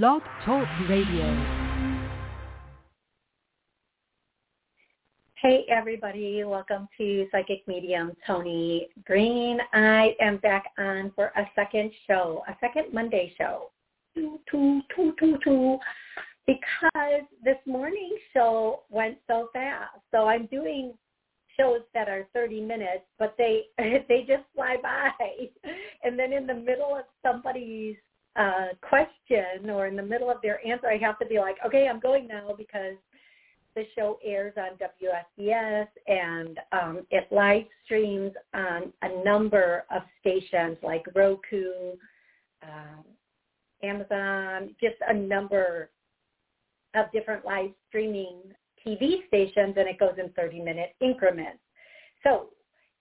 Blog Talk Radio. Hey everybody, welcome to Psychic Medium Toni Greene. I am back on for a second show, a second Monday show. Two, two, two, two, two, because this morning's show went so fast. So I'm doing shows that are 30 minutes, but they they just fly by. And then in the middle of somebody's uh, question or in the middle of their answer, I have to be like, okay, I'm going now because the show airs on WSBS and um, it live streams on a number of stations like Roku, um, Amazon, just a number of different live streaming TV stations, and it goes in 30-minute increments. So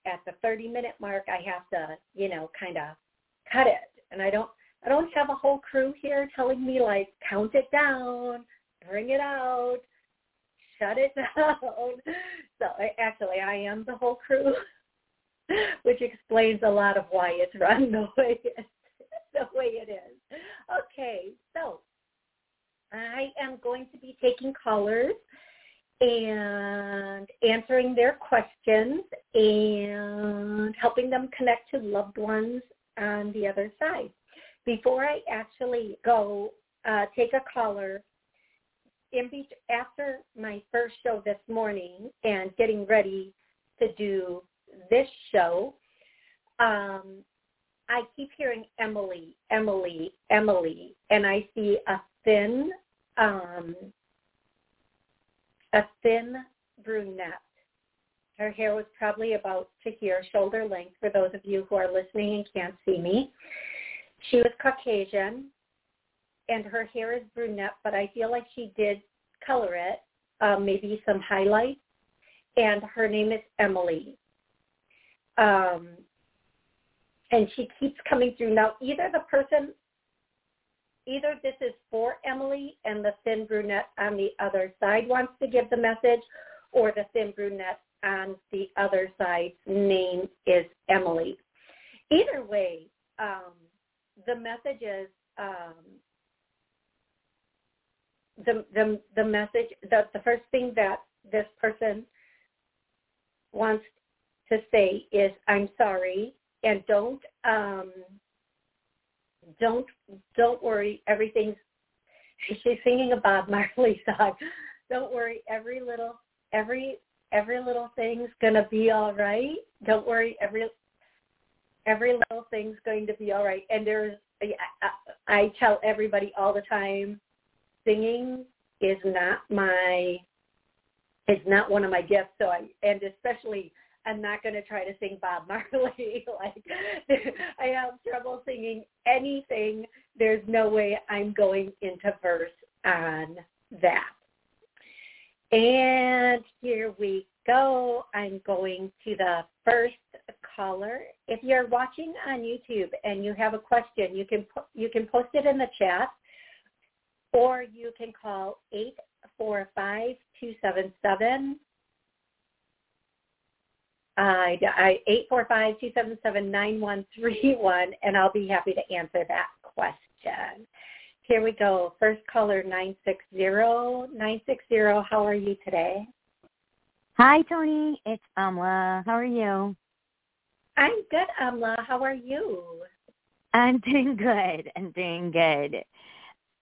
at the 30-minute mark, I have to, you know, kind of cut it, and I don't I don't have a whole crew here telling me like count it down, bring it out, shut it down. So I, actually, I am the whole crew, which explains a lot of why it's run the way it, the way it is. Okay, so I am going to be taking callers and answering their questions and helping them connect to loved ones on the other side before I actually go uh, take a caller, in be- after my first show this morning and getting ready to do this show, um, I keep hearing Emily, Emily, Emily, and I see a thin, um, a thin brunette. Her hair was probably about to here, shoulder length, for those of you who are listening and can't see me. She was Caucasian, and her hair is brunette, but I feel like she did color it, um, maybe some highlights. And her name is Emily. Um, and she keeps coming through. Now, either the person, either this is for Emily and the thin brunette on the other side wants to give the message, or the thin brunette on the other side's name is Emily. Either way, um, the message is um, the the the message the the first thing that this person wants to say is I'm sorry and don't um don't don't worry everything's she's singing a Bob Marley song. Don't worry every little every every little thing's gonna be all right. Don't worry every every little thing's going to be all right. And there's, I, I tell everybody all the time, singing is not my, is not one of my gifts. So I, and especially, I'm not going to try to sing Bob Marley. like, I have trouble singing anything. There's no way I'm going into verse on that. And here we go. I'm going to the first caller. If you're watching on YouTube and you have a question, you can you can post it in the chat, or you can call eight four five two seven seven. I, I eight four five two seven seven nine one three one, and I'll be happy to answer that question. Here we go. First caller nine six zero nine six zero. How are you today? Hi, Toni. It's Amla. How are you? I'm good, Amla. How are you? I'm doing good. I'm doing good.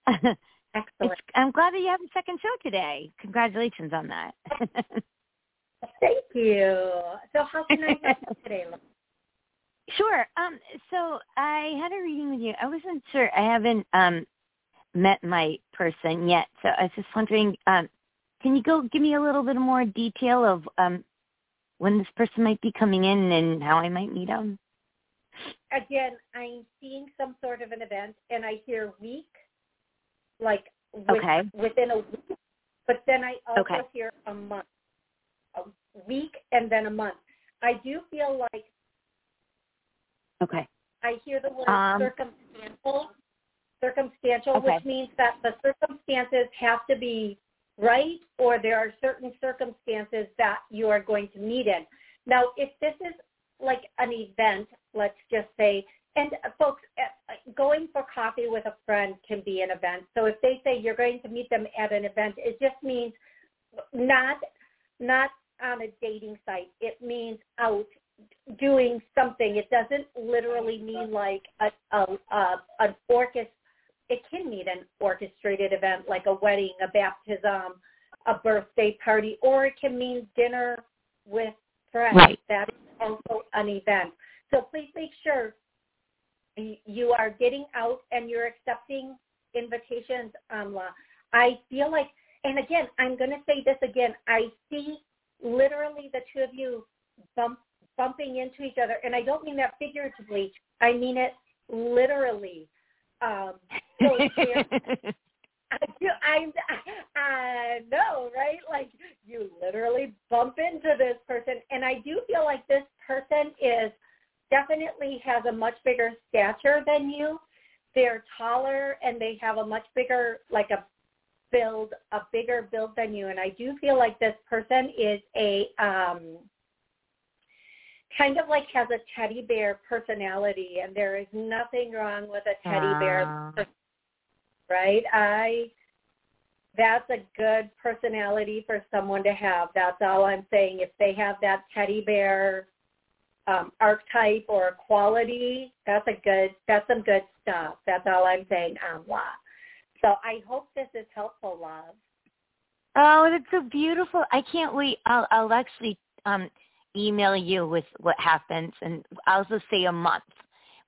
Excellent. I'm glad that you have a second show today. Congratulations on that. Thank you. So how can I help you today? Sure. Um, so I had a reading with you. I wasn't sure. I haven't um, met my person yet, so I was just wondering. Um, can you go give me a little bit more detail of um, when this person might be coming in and how I might meet them? Again, I'm seeing some sort of an event, and I hear week, like with, okay. within a week, but then I also okay. hear a month, a week, and then a month. I do feel like okay. I hear the word um, circumstantial, circumstantial, okay. which means that the circumstances have to be right? Or there are certain circumstances that you are going to meet in. Now, if this is like an event, let's just say and uh, folks, uh, going for coffee with a friend can be an event. So if they say you're going to meet them at an event, it just means not not on a dating site. It means out doing something. It doesn't literally mean like a, a, a an orchestra. It can mean an orchestrated event like a wedding, a baptism, a birthday party, or it can mean dinner with friends. Right. That is also an event. So please make sure you are getting out and you're accepting invitations, Amla. I feel like, and again, I'm going to say this again. I see literally the two of you bump, bumping into each other, and I don't mean that figuratively. I mean it literally. Um, I, I, I know, right? Like you literally bump into this person, and I do feel like this person is definitely has a much bigger stature than you. They're taller and they have a much bigger, like a build, a bigger build than you. And I do feel like this person is a um, kind of like has a teddy bear personality, and there is nothing wrong with a teddy uh. bear, right? I that's a good personality for someone to have. That's all I'm saying. If they have that teddy bear um, archetype or quality, that's a good, that's some good stuff. That's all I'm saying on love. So I hope this is helpful, love. Oh, that's so beautiful. I can't wait. I'll, I'll actually um, email you with what happens, and I'll just say a month,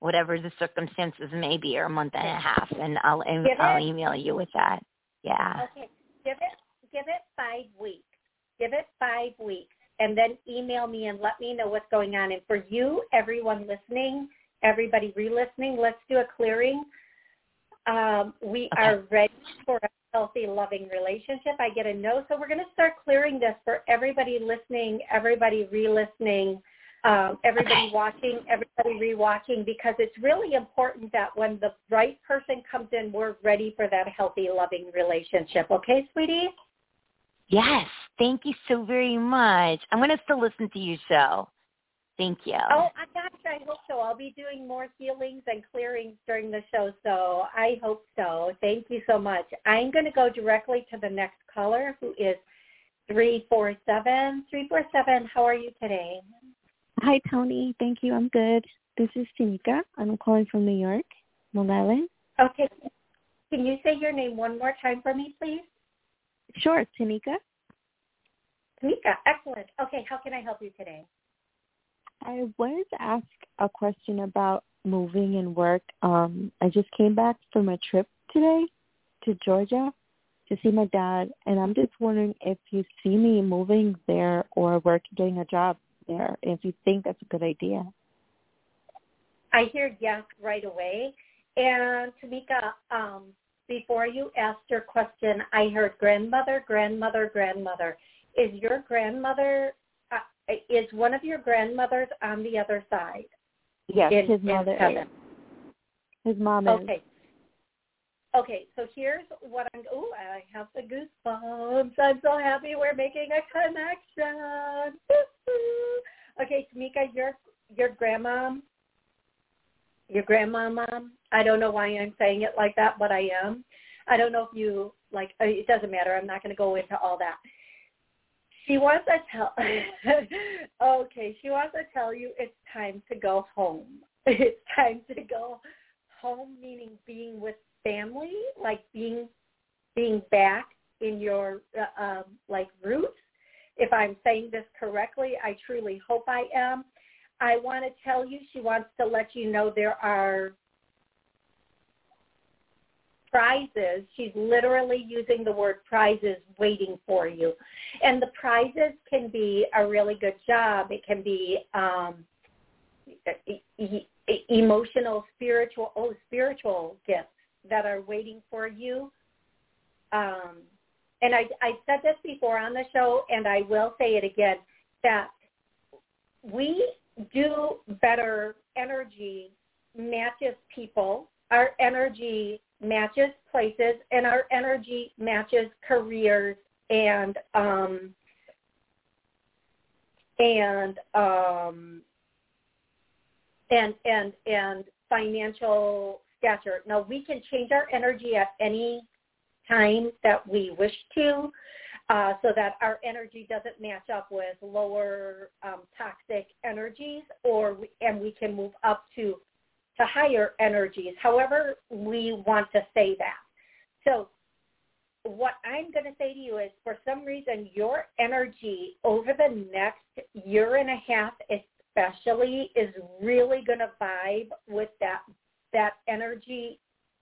whatever the circumstances may be, or a month and a half, and I'll I'll email you with that. Yeah. Okay. Give it give it five weeks. Give it five weeks and then email me and let me know what's going on. And for you, everyone listening, everybody re-listening, let's do a clearing. Um, we okay. are ready for a healthy, loving relationship. I get a no, so we're going to start clearing this for everybody listening, everybody re-listening, um, everybody okay. watching, everybody re-watching, because it's really important that when the right person comes in, we're ready for that healthy, loving relationship. Okay, sweetie? Yes. Thank you so very much. I'm going to still listen to your show. Thank you. Oh, gosh, I hope so. I'll be doing more healings and clearings during the show, so I hope so. Thank you so much. I'm going to go directly to the next caller, who is 347. 347, how are you today? Hi, Toni. Thank you. I'm good. This is Tanika. I'm calling from New York, Long Island. Okay. Can you say your name one more time for me, please? Sure, Tanika. Tanika, excellent. Okay, how can I help you today? I wanted to ask a question about moving and work. Um, I just came back from a trip today to Georgia to see my dad, and I'm just wondering if you see me moving there or work getting a job there, if you think that's a good idea. I hear yes right away. And Tamika, um, before you asked your question, I heard grandmother, grandmother, grandmother. Is your grandmother, uh, is one of your grandmothers on the other side? Yes, in, his mother is. His mom is. Okay. Okay, so here's what I'm. Oh, I have the goosebumps. I'm so happy we're making a connection. okay, Tamika, your your grandma your grandma mom. I don't know why I'm saying it like that, but I am. I don't know if you like. It doesn't matter. I'm not going to go into all that. She wants to tell. okay, she wants to tell you it's time to go home. It's time to go home, meaning being with family, like being being back in your uh, um, like roots. If I'm saying this correctly, I truly hope I am. I want to tell you, she wants to let you know there are prizes. She's literally using the word prizes waiting for you. And the prizes can be a really good job. It can be um, emotional, spiritual, oh, spiritual gifts that are waiting for you. Um, and I, I said this before on the show, and I will say it again, that we do better energy matches people, our energy matches places, and our energy matches careers and um, and um, and and and financial Now we can change our energy at any time that we wish to, uh, so that our energy doesn't match up with lower um, toxic energies, or and we can move up to to higher energies. However, we want to say that. So what I'm going to say to you is for some reason your energy over the next year and a half especially is really going to vibe with that that energy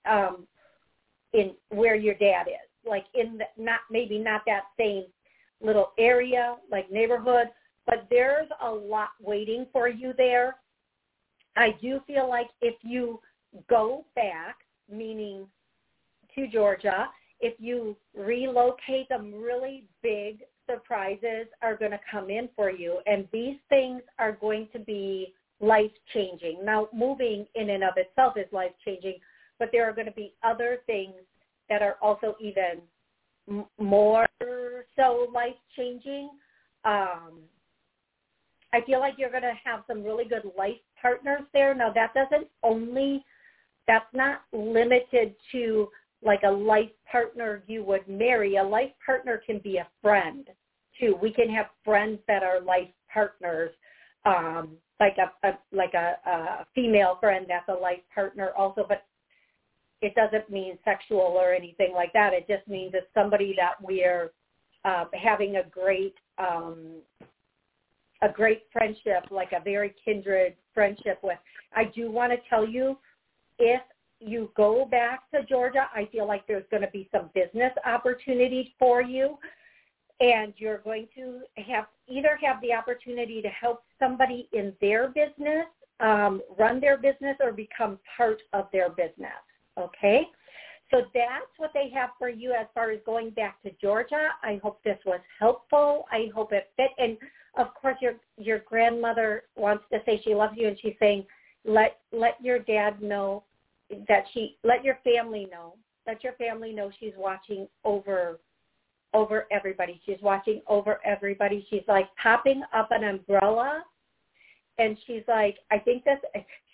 um in where your dad is like in the, not maybe not that same little area like neighborhood but there's a lot waiting for you there. I do feel like if you go back meaning to georgia if you relocate them really big surprises are going to come in for you. And these things are going to be life changing now moving in and of itself is life changing but there are going to be other things that are also even more so life changing um i feel like you're going to have some really good life partners there now that doesn't only that's not limited to like a life partner you would marry. A life partner can be a friend too. We can have friends that are life partners, um, like a, a like a, a female friend that's a life partner also. But it doesn't mean sexual or anything like that. It just means it's somebody that we're uh, having a great um, a great friendship, like a very kindred friendship with. I do want to tell you, if you go back to Georgia, I feel like there's going to be some business opportunities for you. And you're going to have either have the opportunity to help somebody in their business, um, run their business, or become part of their business. Okay? So that's what they have for you as far as going back to Georgia. I hope this was helpful. I hope it fit. And of course, your your grandmother wants to say she loves you, and she's saying, let let your dad know that she let your family know let your family know she's watching over over everybody. She's watching over everybody. She's like popping up an umbrella. And she's like i think that's,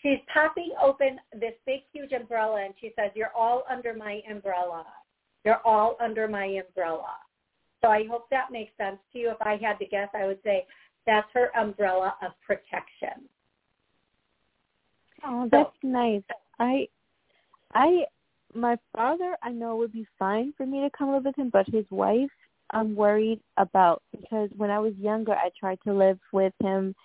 she's popping open this big huge umbrella and she says you're all under my umbrella. You're all under my umbrella. So i hope that makes sense to you. If i had to guess i would say that's her umbrella of protection. Oh that's so, nice. I I my father I know would be fine for me to come live with him, but his wife I'm worried about because when I was younger I tried to live with him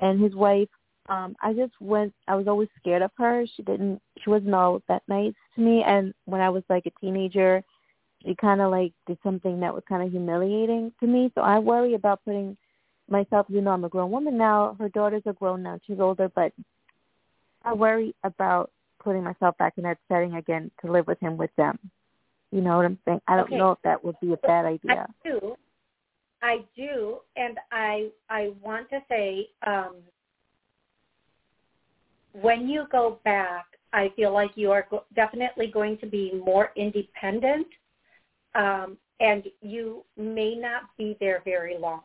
and his wife um I just went I was always scared of her. She didn't she wasn't all that nice to me and when I was like a teenager she kind of like did something that was kind of humiliating to me. So I worry about putting myself, you know, I'm a grown woman now. Her daughters are grown now. She's older, but I worry about putting myself back in that setting again to live with him with them. You know what I'm saying? I don't okay. know if that would be a bad idea. I do. I do, and I I want to say um, when you go back, I feel like you are go- definitely going to be more independent, um, and you may not be there very long.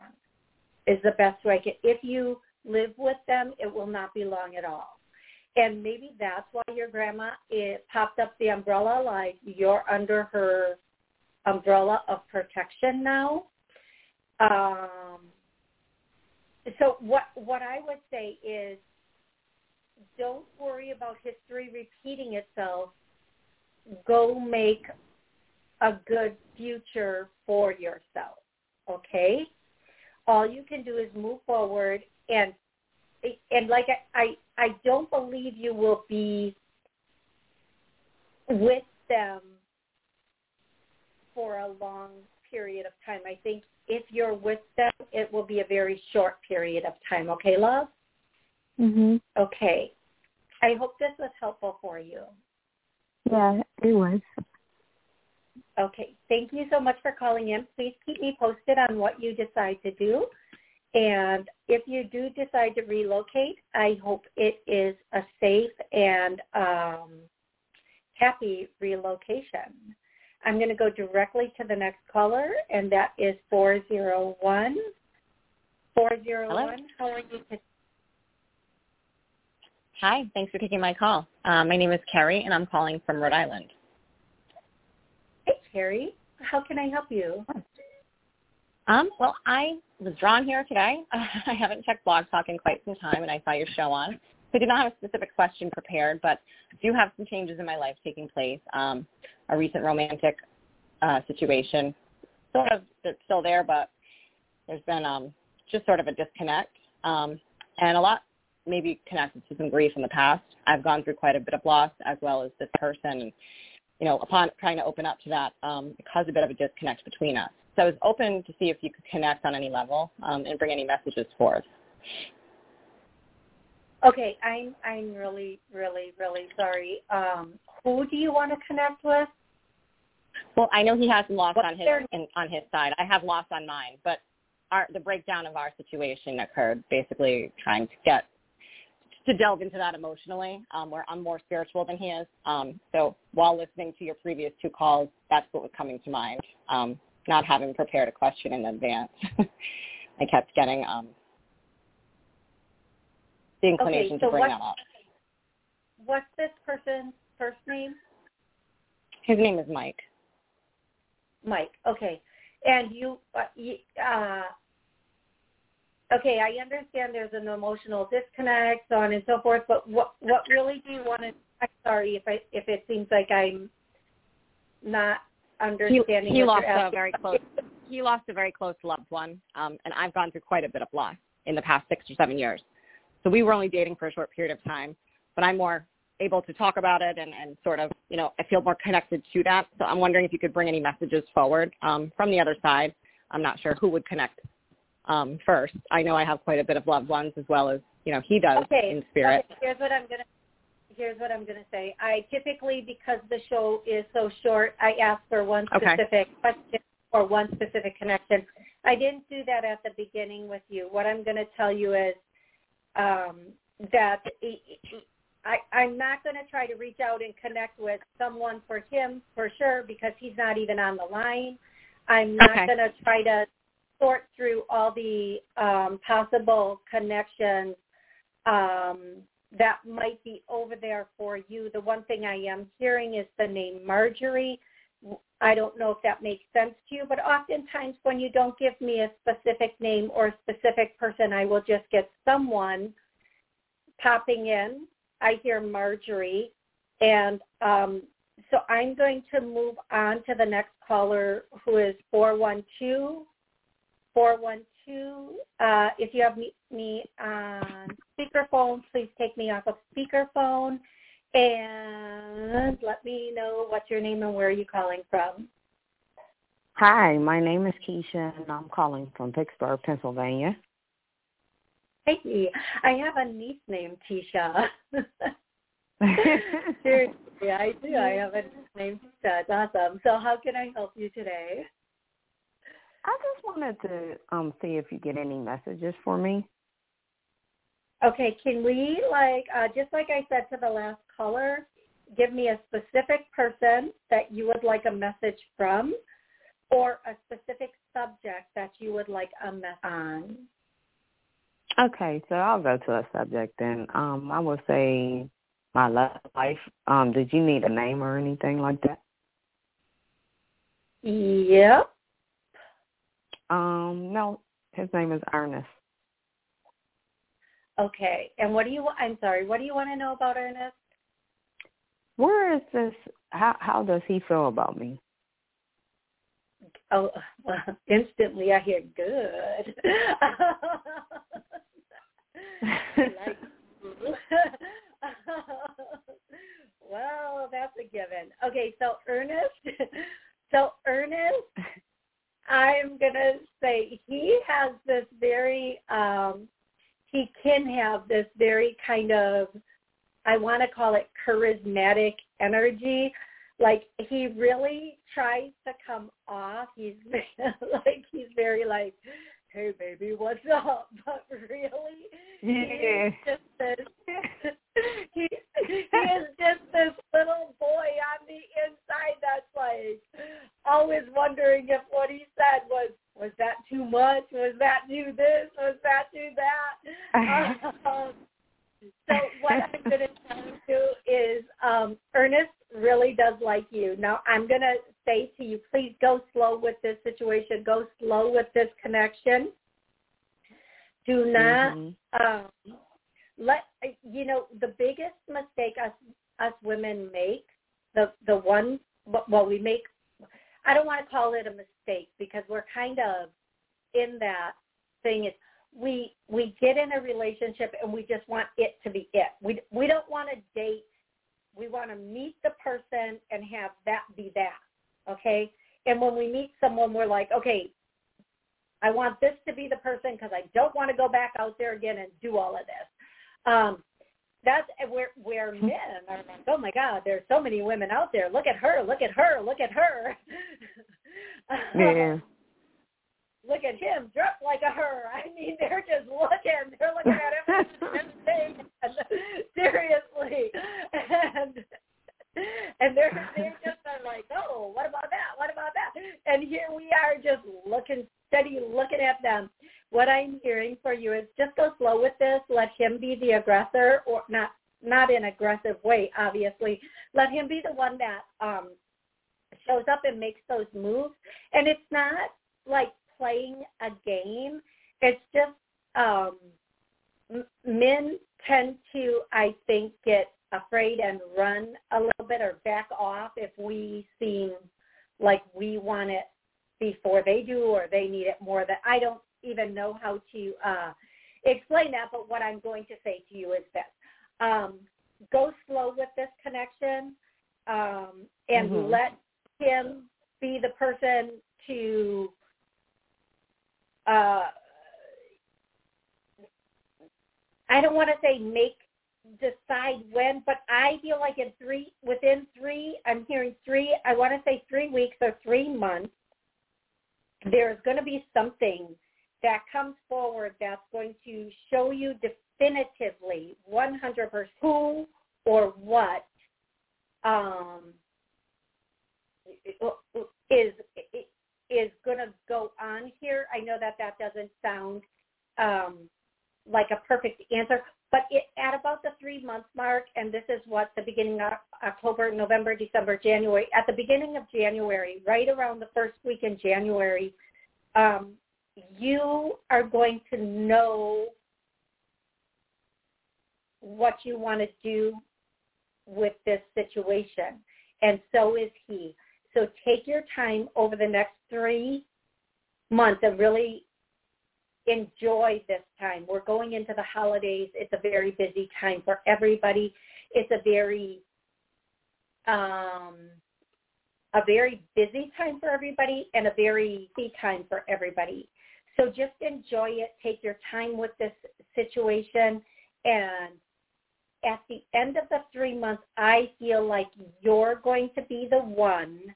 Is the best way. I can, if you live with them, it will not be long at all. And maybe that's why your grandma it popped up the umbrella like you're under her umbrella of protection now. Um, so what what I would say is don't worry about history repeating itself. Go make a good future for yourself. Okay? All you can do is move forward and and like I, I, I don't believe you will be with them for a long period of time. I think if you're with them, it will be a very short period of time. Okay, love? Mhm. Okay. I hope this was helpful for you. Yeah, it was. Okay. Thank you so much for calling in. Please keep me posted on what you decide to do. And if you do decide to relocate, I hope it is a safe and um, happy relocation. I'm going to go directly to the next caller, and that is 401. 401, Hello? how are you? Hi, thanks for taking my call. Uh, my name is Carrie, and I'm calling from Rhode Island. Hey, Carrie. How can I help you? Um, well, I was drawn here today. I haven't checked Blog Talk in quite some time, and I saw your show on. I did not have a specific question prepared, but I do have some changes in my life taking place. Um, a recent romantic uh, situation, sort of it's still there, but there's been um, just sort of a disconnect, um, and a lot maybe connected to some grief in the past. I've gone through quite a bit of loss as well as this person, and you know, upon trying to open up to that, um, it caused a bit of a disconnect between us. So I was open to see if you could connect on any level um, and bring any messages forth. Okay, I'm I'm really really really sorry. Um, who do you want to connect with? Well, I know he has loss What's on his their- in, on his side. I have loss on mine, but our the breakdown of our situation occurred basically trying to get to delve into that emotionally, um, where I'm more spiritual than he is. Um, so while listening to your previous two calls, that's what was coming to mind. Um, not having prepared a question in advance, I kept getting um, the inclination so to bring that up. What's this person's first name? His name is Mike. Mike. Okay, and you, uh, you uh, okay, I understand there's an emotional disconnect, so on and so forth. But what what really do you want to? I'm sorry if I if it seems like I'm not understanding. he what lost a very close. He lost a very close loved one, um, and I've gone through quite a bit of loss in the past six or seven years. So we were only dating for a short period of time, but I'm more able to talk about it and, and sort of, you know, I feel more connected to that. So I'm wondering if you could bring any messages forward um, from the other side. I'm not sure who would connect um, first. I know I have quite a bit of loved ones as well as, you know, he does Okay. in spirit. Okay, here's what I'm gonna here's what I'm gonna say. I typically because the show is so short, I ask for one Okay. specific question or one specific connection. I didn't do that at the beginning with you. What I'm gonna tell you is um, that I, I'm not going to try to reach out and connect with someone for him for sure because he's not even on the line. I'm not Okay. going to try to sort through all the um, possible connections um, that might be over there for you. The one thing I am hearing is the name Marjorie. I don't know if that makes sense to you, but oftentimes when you don't give me a specific name or a specific person, I will just get someone popping in. I hear Marjorie, and um, so I'm going to move on to the next caller, who is 412. 412. Uh, if you have me, me on speakerphone, please take me off of speakerphone and let me know what's your name and where are you calling from. Hi, my name is Keisha, and I'm calling from Pittsburgh, Pennsylvania. Hey, I have a niece named Tisha. Seriously, I do. I have a niece named Tisha. It's awesome. So how can I help you today? I just wanted to um see if you get any messages for me. Okay, can we like uh, just like I said to the last caller, give me a specific person that you would like a message from, or a specific subject that you would like a message on. Okay, so I'll go to a subject then. Um, I would say my love life. Um, did you need a name or anything like that? Yep. Um, no, his name is Ernest. Okay, and what do you? I'm sorry. What do you want to know about Ernest? Where is this? How how does he feel about me? Oh, well, instantly I hear good. like, well, that's a given. Okay, so Ernest, so Ernest, I'm gonna say he has this very, um, he can have this very kind of, I want to call it charismatic energy. Like he really tries to come off. He's like he's very like, hey baby, what's up? But really, he is just this. he, he is just this little boy on the inside that's like always wondering if what he said was was that too much? Was that do this? Was that do that? Um, so what I'm going to tell you is um, Ernest really does like you. Now I'm going to say to you, please go slow with this situation. Go slow with this connection. Do not mm-hmm. um, let you know the biggest mistake us us women make. The the one well we make. I don't want to call it a mistake because we're kind of in that thing. Is we we get in a relationship and we just want it to be it. We we don't want to date. We want to meet the person and have that be that. Okay? And when we meet someone we're like, "Okay, I want this to be the person because I don't want to go back out there again and do all of this." Um that's where where men are like, oh my God, there's so many women out there. Look at her, look at her, look at her. Yeah look at him dressed like a her. I mean, they're just looking, they're looking at him everything. seriously, and and they're they're just like, oh, what about that? What about that? And here we are, just looking steady, looking at them. What I'm hearing for you is just go slow with this. Let him be the aggressor, or not not in aggressive way, obviously. Let him be the one that um shows up and makes those moves. And it's not like playing a game. It's just um, men tend to, I think, get afraid and run a little bit or back off if we seem like we want it before they do or they need it more. That I don't even know how to uh, explain that. But what I'm going to say to you is this: um, go slow with this connection um, and mm-hmm. let him be the person to uh, I don't want to say make decide when, but I feel like in three within three, I'm hearing three. I want to say three weeks or three months. There is going to be something that comes forward that's going to show you definitively 100% who or what um, is is going to go on here. I know that that doesn't sound um, like a perfect answer, but it, at about the three month mark, and this is what the beginning of October, November, December, January, at the beginning of January, right around the first week in January, um, you are going to know what you want to do with this situation. And so is he. So take your time over the next three months and really enjoy this time. We're going into the holidays. It's a very busy time for everybody. It's a very um, a very busy time for everybody and a very busy time for everybody. So just enjoy it. Take your time with this situation and at the end of the three months, I feel like you're going to be the one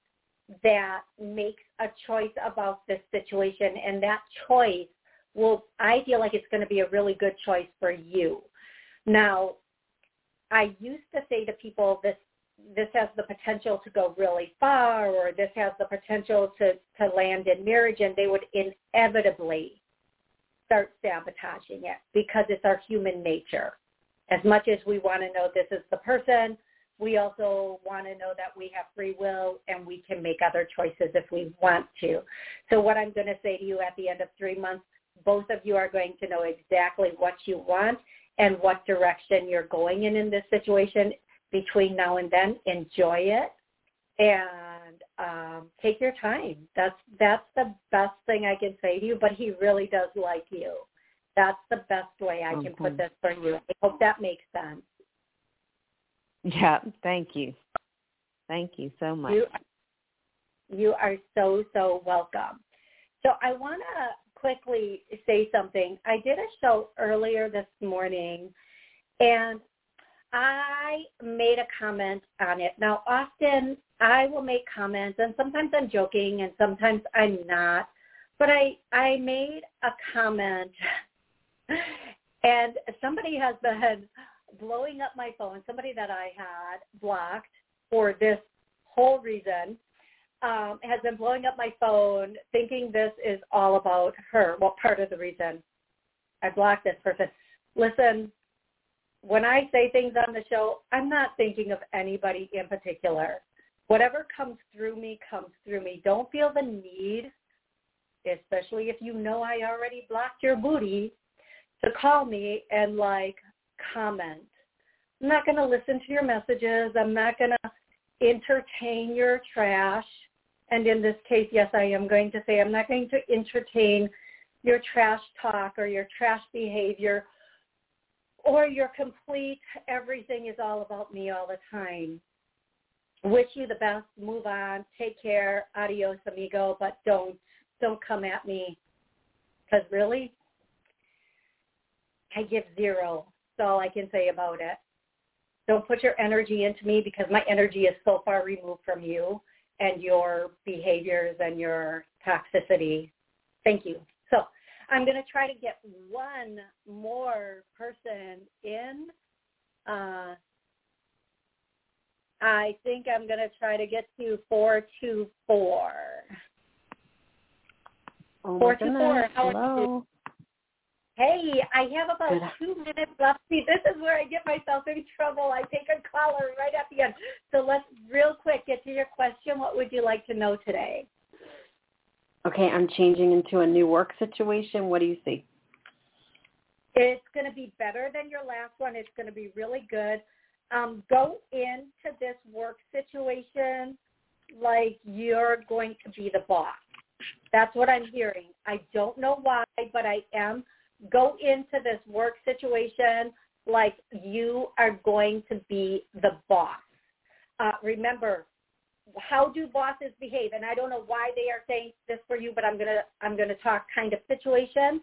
that makes a choice about this situation and that choice will I feel like it's going to be a really good choice for you. Now, I used to say to people this this has the potential to go really far or this has the potential to, to land in marriage and they would inevitably start sabotaging it because it's our human nature. As much as we want to know this is the person, we also want to know that we have free will and we can make other choices if we want to. So what I'm going to say to you at the end of three months, both of you are going to know exactly what you want and what direction you're going in in this situation between now and then. Enjoy it and um, take your time. That's that's the best thing I can say to you. But he really does like you. That's the best way I can put this for you. I hope that makes sense. Yeah, thank you. Thank you so much. You, you are so, so welcome. So I want to quickly say something. I did a show earlier this morning and I made a comment on it. Now, often I will make comments and sometimes I'm joking and sometimes I'm not. But I, I made a comment and somebody has been blowing up my phone, somebody that I had blocked for this whole reason, um, has been blowing up my phone thinking this is all about her. Well, part of the reason I blocked this person. Listen, when I say things on the show, I'm not thinking of anybody in particular. Whatever comes through me comes through me. Don't feel the need, especially if you know I already blocked your booty, to call me and like comment. I'm not going to listen to your messages. I'm not going to entertain your trash. And in this case, yes, I am going to say I'm not going to entertain your trash talk or your trash behavior or your complete everything is all about me all the time. Wish you the best. Move on. Take care. Adios, amigo. But don't don't come at me because really, I give zero. That's all I can say about it. Don't put your energy into me because my energy is so far removed from you and your behaviors and your toxicity. Thank you. So I'm going to try to get one more person in. Uh, I think I'm going to try to get to 424. Oh 424, how Hello. Hey, I have about two minutes left. See, this is where I get myself in trouble. I take a caller right at the end. So let's real quick get to your question. What would you like to know today? Okay, I'm changing into a new work situation. What do you see? It's going to be better than your last one. It's going to be really good. Um, go into this work situation like you're going to be the boss. That's what I'm hearing. I don't know why, but I am. Go into this work situation like you are going to be the boss. Uh, remember, how do bosses behave? And I don't know why they are saying this for you, but I'm gonna I'm gonna talk kind of situation.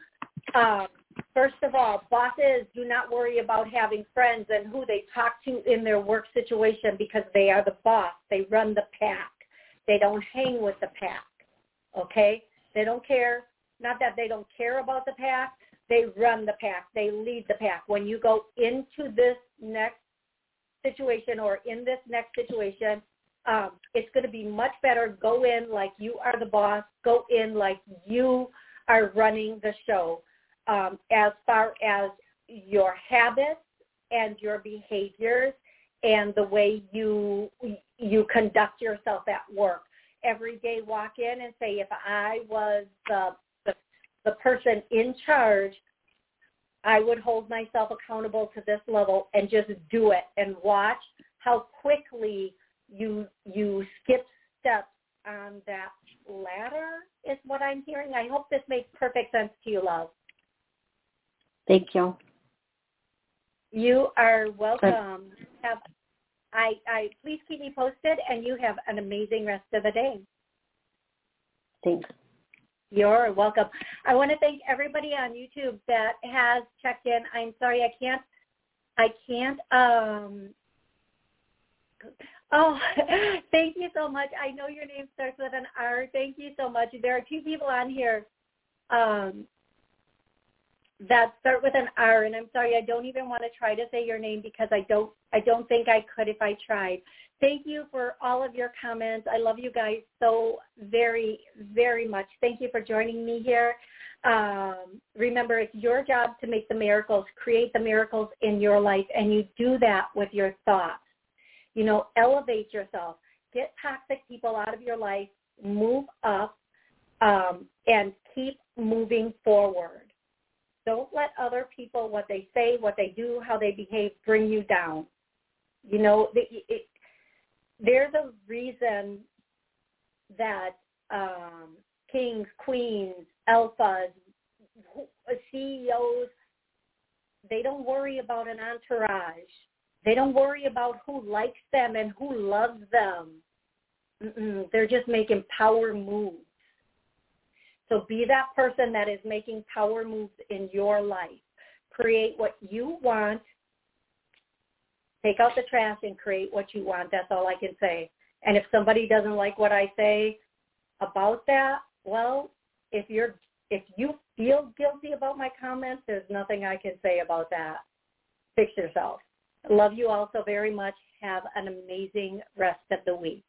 Um, first of all, bosses do not worry about having friends and who they talk to in their work situation because they are the boss. They run the pack. They don't hang with the pack. Okay? They don't care. Not that they don't care about the pack. They run the pack. They lead the pack. When you go into this next situation or in this next situation, um, it's going to be much better. Go in like you are the boss. Go in like you are running the show. Um, as far as your habits and your behaviors and the way you you conduct yourself at work. Every day, walk in and say, if I was the the person in charge, I would hold myself accountable to this level and just do it and watch how quickly you you skip steps on that ladder is what I'm hearing. I hope this makes perfect sense to you, love. Thank you. You are welcome. Have I, I please keep me posted and you have an amazing rest of the day. Thanks. You're welcome. I want to thank everybody on YouTube that has checked in. I'm sorry I can't I can't um Oh, thank you so much. I know your name starts with an R. Thank you so much. There are two people on here um, that start with an R, and I'm sorry, I don't even want to try to say your name because I don't. I don't think I could if I tried. Thank you for all of your comments. I love you guys so very, very much. Thank you for joining me here. Um, remember, it's your job to make the miracles, create the miracles in your life, and you do that with your thoughts. You know, elevate yourself. Get toxic people out of your life. Move up um, and keep moving forward. Don't let other people, what they say, what they do, how they behave, bring you down. You know, it, it, there's a reason that um, kings, queens, alphas, CEOs, they don't worry about an entourage. They don't worry about who likes them and who loves them. Mm-mm. They're just making power moves. So be that person that is making power moves in your life. Create what you want. Take out the trash and create what you want. That's all I can say. And if somebody doesn't like what I say about that, well, if you're if you feel guilty about my comments, there's nothing I can say about that. Fix yourself. Love you all so very much. Have an amazing rest of the week.